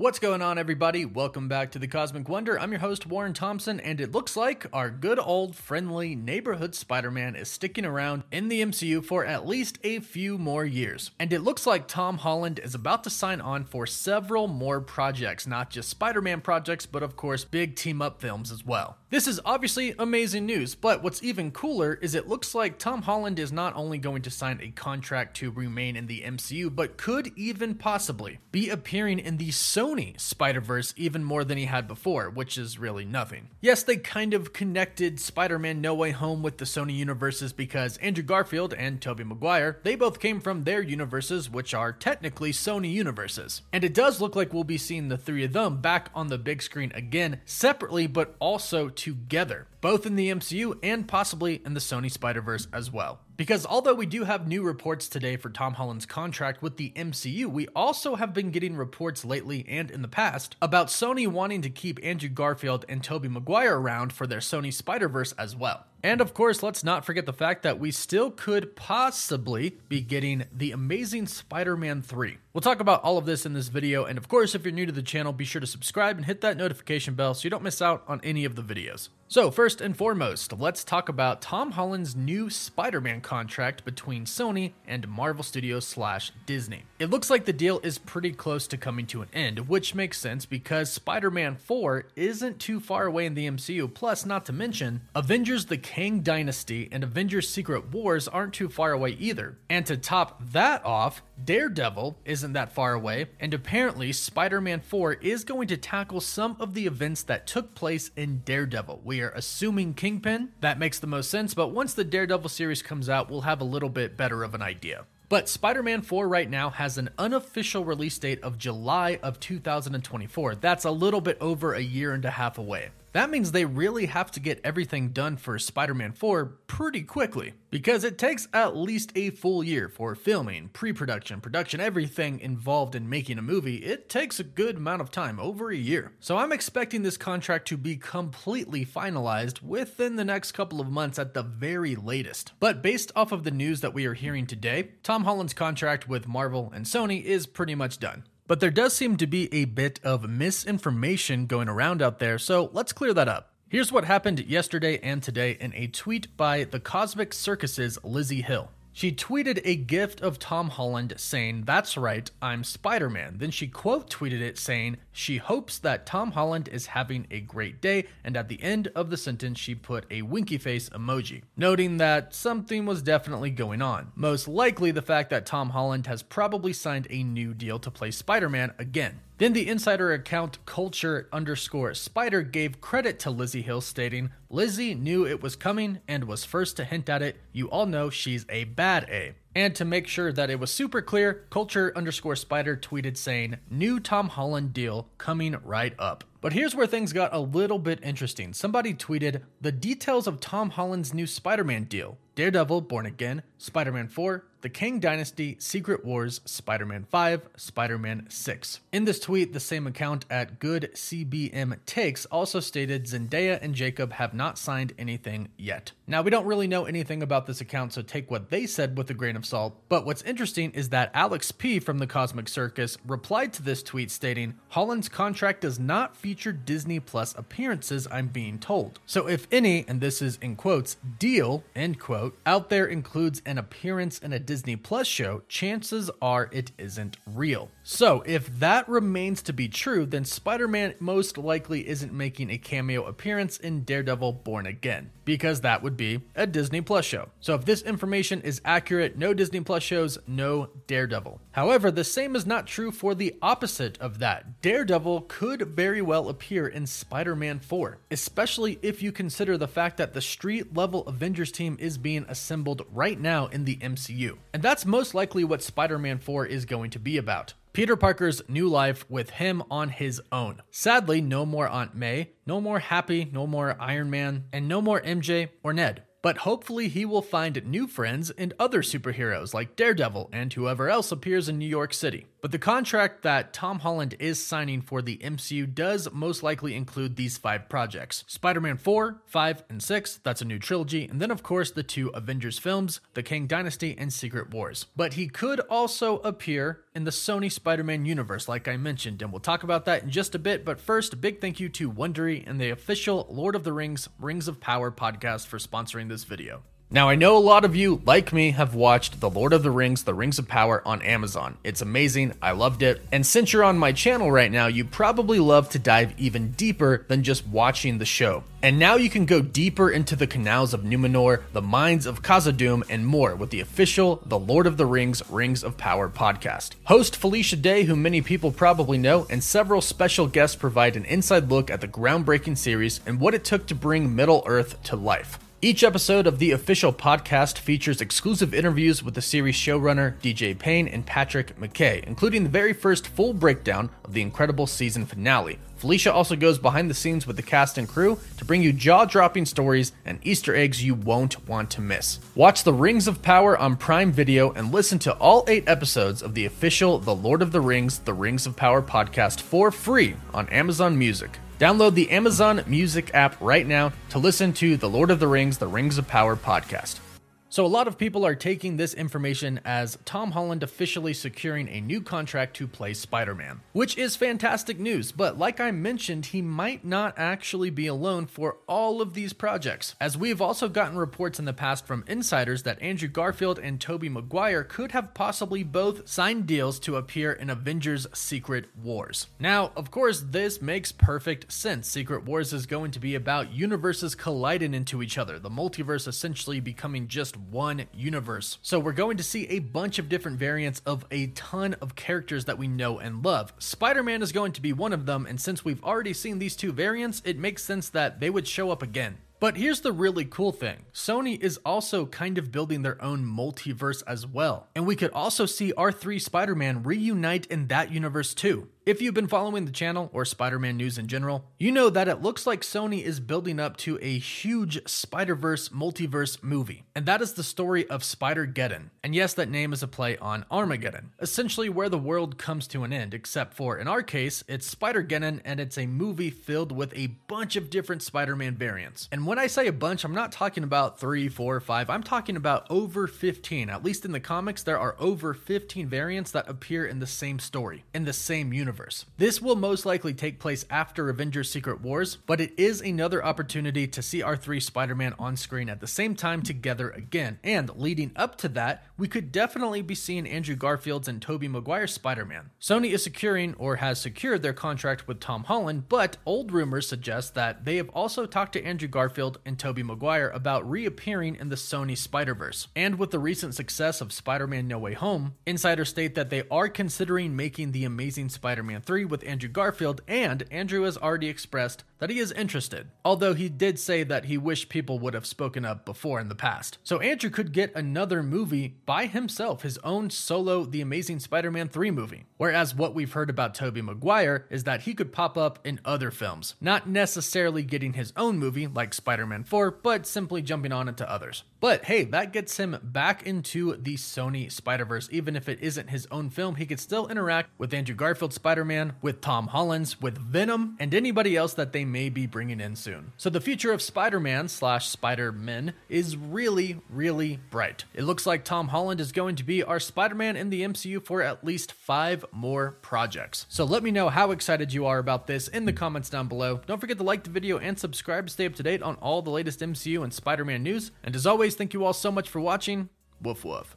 What's going on, everybody? Welcome back to the Cosmic Wonder. I'm your host, Warren Thompson, and it looks like our good old friendly neighborhood Spider Man is sticking around in the MCU for at least a few more years. And it looks like Tom Holland is about to sign on for several more projects, not just Spider Man projects, but of course, big team up films as well. This is obviously amazing news, but what's even cooler is it looks like Tom Holland is not only going to sign a contract to remain in the MCU, but could even possibly be appearing in the Sony Spider Verse even more than he had before, which is really nothing. Yes, they kind of connected Spider Man No Way Home with the Sony universes because Andrew Garfield and Tobey Maguire, they both came from their universes, which are technically Sony universes. And it does look like we'll be seeing the three of them back on the big screen again, separately, but also together, both in the MCU and possibly in the Sony Spider Verse as well. Because although we do have new reports today for Tom Holland's contract with the MCU, we also have been getting reports lately and in the past about Sony wanting to keep Andrew Garfield and Tobey Maguire around for their Sony Spider Verse as well. And of course, let's not forget the fact that we still could possibly be getting the amazing Spider Man 3. We'll talk about all of this in this video, and of course, if you're new to the channel, be sure to subscribe and hit that notification bell so you don't miss out on any of the videos. So, first and foremost, let's talk about Tom Holland's new Spider Man contract between Sony and Marvel Studios slash Disney. It looks like the deal is pretty close to coming to an end, which makes sense because Spider Man 4 isn't too far away in the MCU, plus, not to mention, Avengers the Kang Dynasty and Avengers Secret Wars aren't too far away either. And to top that off, Daredevil isn't that far away, and apparently Spider Man 4 is going to tackle some of the events that took place in Daredevil. We are assuming Kingpin, that makes the most sense, but once the Daredevil series comes out, we'll have a little bit better of an idea. But Spider Man 4 right now has an unofficial release date of July of 2024. That's a little bit over a year and a half away. That means they really have to get everything done for Spider Man 4 pretty quickly, because it takes at least a full year for filming, pre production, production, everything involved in making a movie. It takes a good amount of time, over a year. So I'm expecting this contract to be completely finalized within the next couple of months at the very latest. But based off of the news that we are hearing today, Tom Holland's contract with Marvel and Sony is pretty much done. But there does seem to be a bit of misinformation going around out there, so let's clear that up. Here's what happened yesterday and today in a tweet by the Cosmic Circus's Lizzie Hill. She tweeted a gift of Tom Holland saying, That's right, I'm Spider Man. Then she quote tweeted it saying, She hopes that Tom Holland is having a great day. And at the end of the sentence, she put a winky face emoji, noting that something was definitely going on. Most likely the fact that Tom Holland has probably signed a new deal to play Spider Man again. Then the insider account culture underscore spider gave credit to Lizzie Hill, stating, Lizzie knew it was coming and was first to hint at it. You all know she's a bad A. And to make sure that it was super clear, culture underscore spider tweeted saying, New Tom Holland deal coming right up. But here's where things got a little bit interesting. Somebody tweeted the details of Tom Holland's new Spider Man deal Daredevil, Born Again, Spider Man 4, The Kang Dynasty, Secret Wars, Spider Man 5, Spider Man 6. In this tweet, the same account at Good CBM Takes also stated Zendaya and Jacob have not signed anything yet. Now, we don't really know anything about this account, so take what they said with a grain of salt. But what's interesting is that Alex P from the Cosmic Circus replied to this tweet stating, Holland's contract does not feature Disney Plus appearances, I'm being told. So if any, and this is in quotes, deal, end quote, out there includes an appearance in a Disney Plus show, chances are it isn't real. So if that remains to be true, then Spider Man most likely isn't making a cameo appearance in Daredevil Born Again, because that would be a Disney Plus show. So if this information is accurate, no Disney Plus shows, no Daredevil. However, the same is not true for the opposite of that. Daredevil could very well appear in Spider Man 4, especially if you consider the fact that the street level Avengers team is being assembled right now in the MCU. And that's most likely what Spider Man 4 is going to be about. Peter Parker's new life with him on his own. Sadly, no more Aunt May, no more Happy, no more Iron Man, and no more MJ or Ned but hopefully he will find new friends and other superheroes like Daredevil and whoever else appears in New York City. But the contract that Tom Holland is signing for the MCU does most likely include these five projects Spider Man 4, 5, and 6, that's a new trilogy, and then of course the two Avengers films, The Kang Dynasty and Secret Wars. But he could also appear in the Sony Spider Man universe, like I mentioned, and we'll talk about that in just a bit. But first, a big thank you to Wondery and the official Lord of the Rings Rings of Power podcast for sponsoring this video. Now, I know a lot of you, like me, have watched The Lord of the Rings, The Rings of Power on Amazon. It's amazing, I loved it. And since you're on my channel right now, you probably love to dive even deeper than just watching the show. And now you can go deeper into the canals of Numenor, the mines of Khazad-dûm, and more with the official The Lord of the Rings Rings of Power podcast. Host Felicia Day, who many people probably know, and several special guests provide an inside look at the groundbreaking series and what it took to bring Middle Earth to life. Each episode of the official podcast features exclusive interviews with the series showrunner DJ Payne and Patrick McKay, including the very first full breakdown of the incredible season finale. Felicia also goes behind the scenes with the cast and crew to bring you jaw dropping stories and Easter eggs you won't want to miss. Watch The Rings of Power on Prime Video and listen to all eight episodes of the official The Lord of the Rings The Rings of Power podcast for free on Amazon Music. Download the Amazon Music app right now to listen to the Lord of the Rings, The Rings of Power podcast. So, a lot of people are taking this information as Tom Holland officially securing a new contract to play Spider Man, which is fantastic news. But, like I mentioned, he might not actually be alone for all of these projects, as we've also gotten reports in the past from insiders that Andrew Garfield and Tobey Maguire could have possibly both signed deals to appear in Avengers Secret Wars. Now, of course, this makes perfect sense. Secret Wars is going to be about universes colliding into each other, the multiverse essentially becoming just one universe. So we're going to see a bunch of different variants of a ton of characters that we know and love. Spider Man is going to be one of them, and since we've already seen these two variants, it makes sense that they would show up again. But here's the really cool thing Sony is also kind of building their own multiverse as well. And we could also see our three Spider Man reunite in that universe too. If you've been following the channel or Spider Man news in general, you know that it looks like Sony is building up to a huge Spider Verse multiverse movie, and that is the story of Spider Geddon. And yes, that name is a play on Armageddon, essentially where the world comes to an end, except for in our case, it's Spider Geddon and it's a movie filled with a bunch of different Spider Man variants. And when I say a bunch, I'm not talking about three, four, five, I'm talking about over 15. At least in the comics, there are over 15 variants that appear in the same story, in the same universe universe. This will most likely take place after Avengers Secret Wars, but it is another opportunity to see our three Spider Man on screen at the same time together again. And leading up to that, we could definitely be seeing Andrew Garfield's and Tobey Maguire's Spider Man. Sony is securing or has secured their contract with Tom Holland, but old rumors suggest that they have also talked to Andrew Garfield and Tobey Maguire about reappearing in the Sony Spider Verse. And with the recent success of Spider Man No Way Home, insiders state that they are considering making the Amazing Spider Man Man 3 with Andrew Garfield, and Andrew has already expressed that he is interested, although he did say that he wished people would have spoken up before in the past. So Andrew could get another movie by himself, his own solo The Amazing Spider-Man 3 movie. Whereas what we've heard about Tobey Maguire is that he could pop up in other films, not necessarily getting his own movie like Spider-Man 4, but simply jumping on into others. But hey, that gets him back into the Sony Spider Verse. Even if it isn't his own film, he could still interact with Andrew Garfield Spider Man, with Tom Holland's, with Venom, and anybody else that they may be bringing in soon. So the future of Spider Man slash Spider Man is really, really bright. It looks like Tom Holland is going to be our Spider Man in the MCU for at least five more projects. So let me know how excited you are about this in the comments down below. Don't forget to like the video and subscribe to stay up to date on all the latest MCU and Spider Man news. And as always, thank you all so much for watching. Woof woof.